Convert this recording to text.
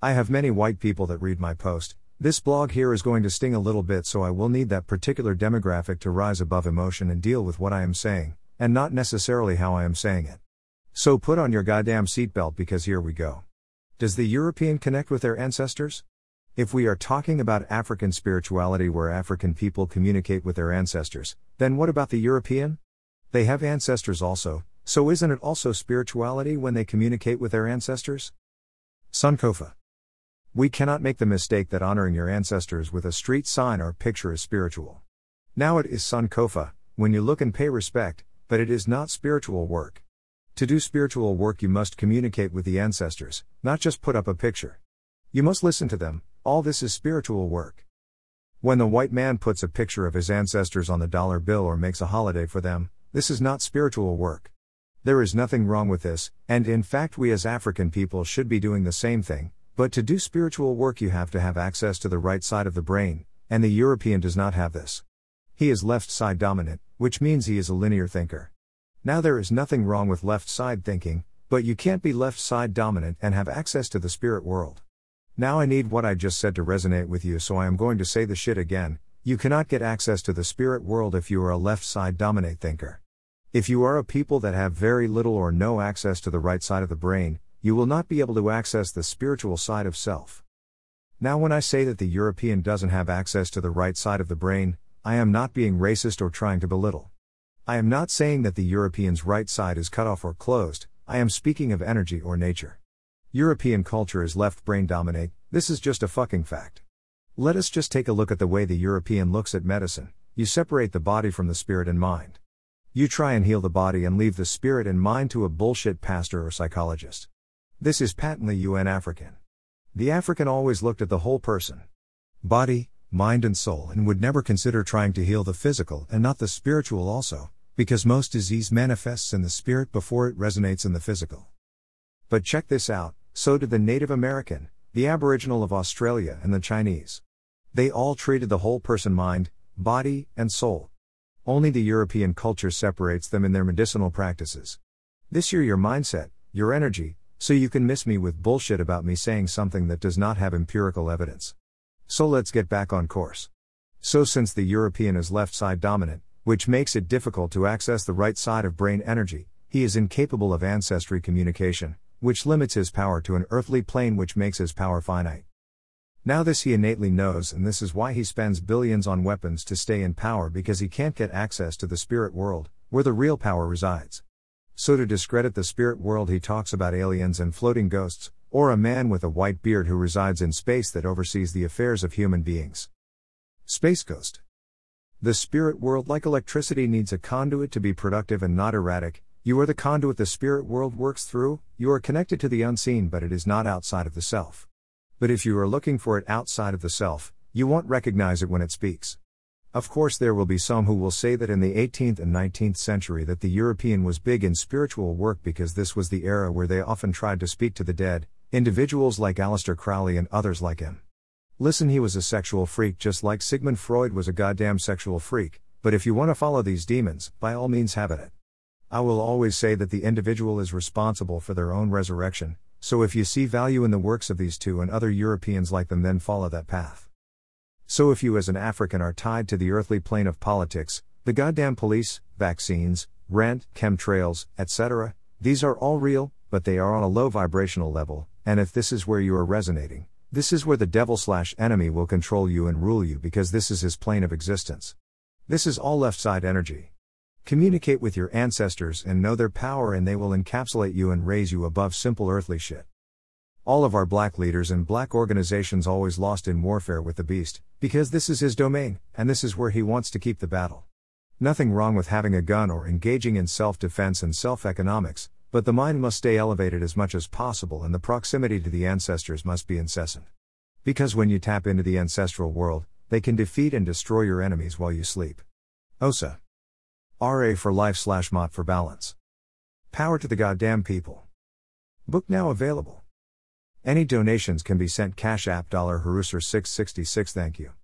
I have many white people that read my post. This blog here is going to sting a little bit, so I will need that particular demographic to rise above emotion and deal with what I am saying, and not necessarily how I am saying it. So put on your goddamn seatbelt because here we go. Does the European connect with their ancestors? If we are talking about African spirituality where African people communicate with their ancestors, then what about the European? They have ancestors also, so isn't it also spirituality when they communicate with their ancestors? Sankofa. We cannot make the mistake that honoring your ancestors with a street sign or picture is spiritual. Now it is Sankofa, when you look and pay respect, but it is not spiritual work. To do spiritual work, you must communicate with the ancestors, not just put up a picture. You must listen to them, all this is spiritual work. When the white man puts a picture of his ancestors on the dollar bill or makes a holiday for them, this is not spiritual work. There is nothing wrong with this, and in fact, we as African people should be doing the same thing, but to do spiritual work, you have to have access to the right side of the brain, and the European does not have this. He is left side dominant, which means he is a linear thinker. Now, there is nothing wrong with left side thinking, but you can't be left side dominant and have access to the spirit world. Now I need what I just said to resonate with you, so I am going to say the shit again. You cannot get access to the spirit world if you are a left side dominate thinker. If you are a people that have very little or no access to the right side of the brain, you will not be able to access the spiritual side of self. Now, when I say that the European doesn't have access to the right side of the brain, I am not being racist or trying to belittle. I am not saying that the European's right side is cut off or closed, I am speaking of energy or nature. European culture is left brain dominate, this is just a fucking fact. Let us just take a look at the way the European looks at medicine. You separate the body from the spirit and mind. You try and heal the body and leave the spirit and mind to a bullshit pastor or psychologist. This is patently UN African. The African always looked at the whole person body, mind, and soul and would never consider trying to heal the physical and not the spiritual also, because most disease manifests in the spirit before it resonates in the physical. But check this out so did the Native American, the Aboriginal of Australia, and the Chinese. They all treated the whole person mind, body, and soul. Only the European culture separates them in their medicinal practices. This year, your mindset, your energy, so you can miss me with bullshit about me saying something that does not have empirical evidence. So let's get back on course. So, since the European is left side dominant, which makes it difficult to access the right side of brain energy, he is incapable of ancestry communication, which limits his power to an earthly plane which makes his power finite. Now, this he innately knows, and this is why he spends billions on weapons to stay in power because he can't get access to the spirit world, where the real power resides. So, to discredit the spirit world, he talks about aliens and floating ghosts, or a man with a white beard who resides in space that oversees the affairs of human beings. Space Ghost. The spirit world, like electricity, needs a conduit to be productive and not erratic, you are the conduit the spirit world works through, you are connected to the unseen, but it is not outside of the self. But if you are looking for it outside of the self, you won't recognize it when it speaks. Of course, there will be some who will say that in the 18th and 19th century that the European was big in spiritual work because this was the era where they often tried to speak to the dead, individuals like Aleister Crowley and others like him. Listen, he was a sexual freak just like Sigmund Freud was a goddamn sexual freak, but if you want to follow these demons, by all means have it. I will always say that the individual is responsible for their own resurrection, so if you see value in the works of these two and other Europeans like them, then follow that path. So if you as an African are tied to the earthly plane of politics, the goddamn police, vaccines, rent, chemtrails, etc., these are all real, but they are on a low vibrational level, and if this is where you are resonating, this is where the devil slash enemy will control you and rule you because this is his plane of existence. This is all left side energy. Communicate with your ancestors and know their power, and they will encapsulate you and raise you above simple earthly shit. All of our black leaders and black organizations always lost in warfare with the beast, because this is his domain, and this is where he wants to keep the battle. Nothing wrong with having a gun or engaging in self defense and self economics, but the mind must stay elevated as much as possible and the proximity to the ancestors must be incessant. Because when you tap into the ancestral world, they can defeat and destroy your enemies while you sleep. Osa. RA for life slash Maat for balance. Power to the goddamn people. Book now available. Any donations can be sent Cash App dollar Haruser 666 thank you.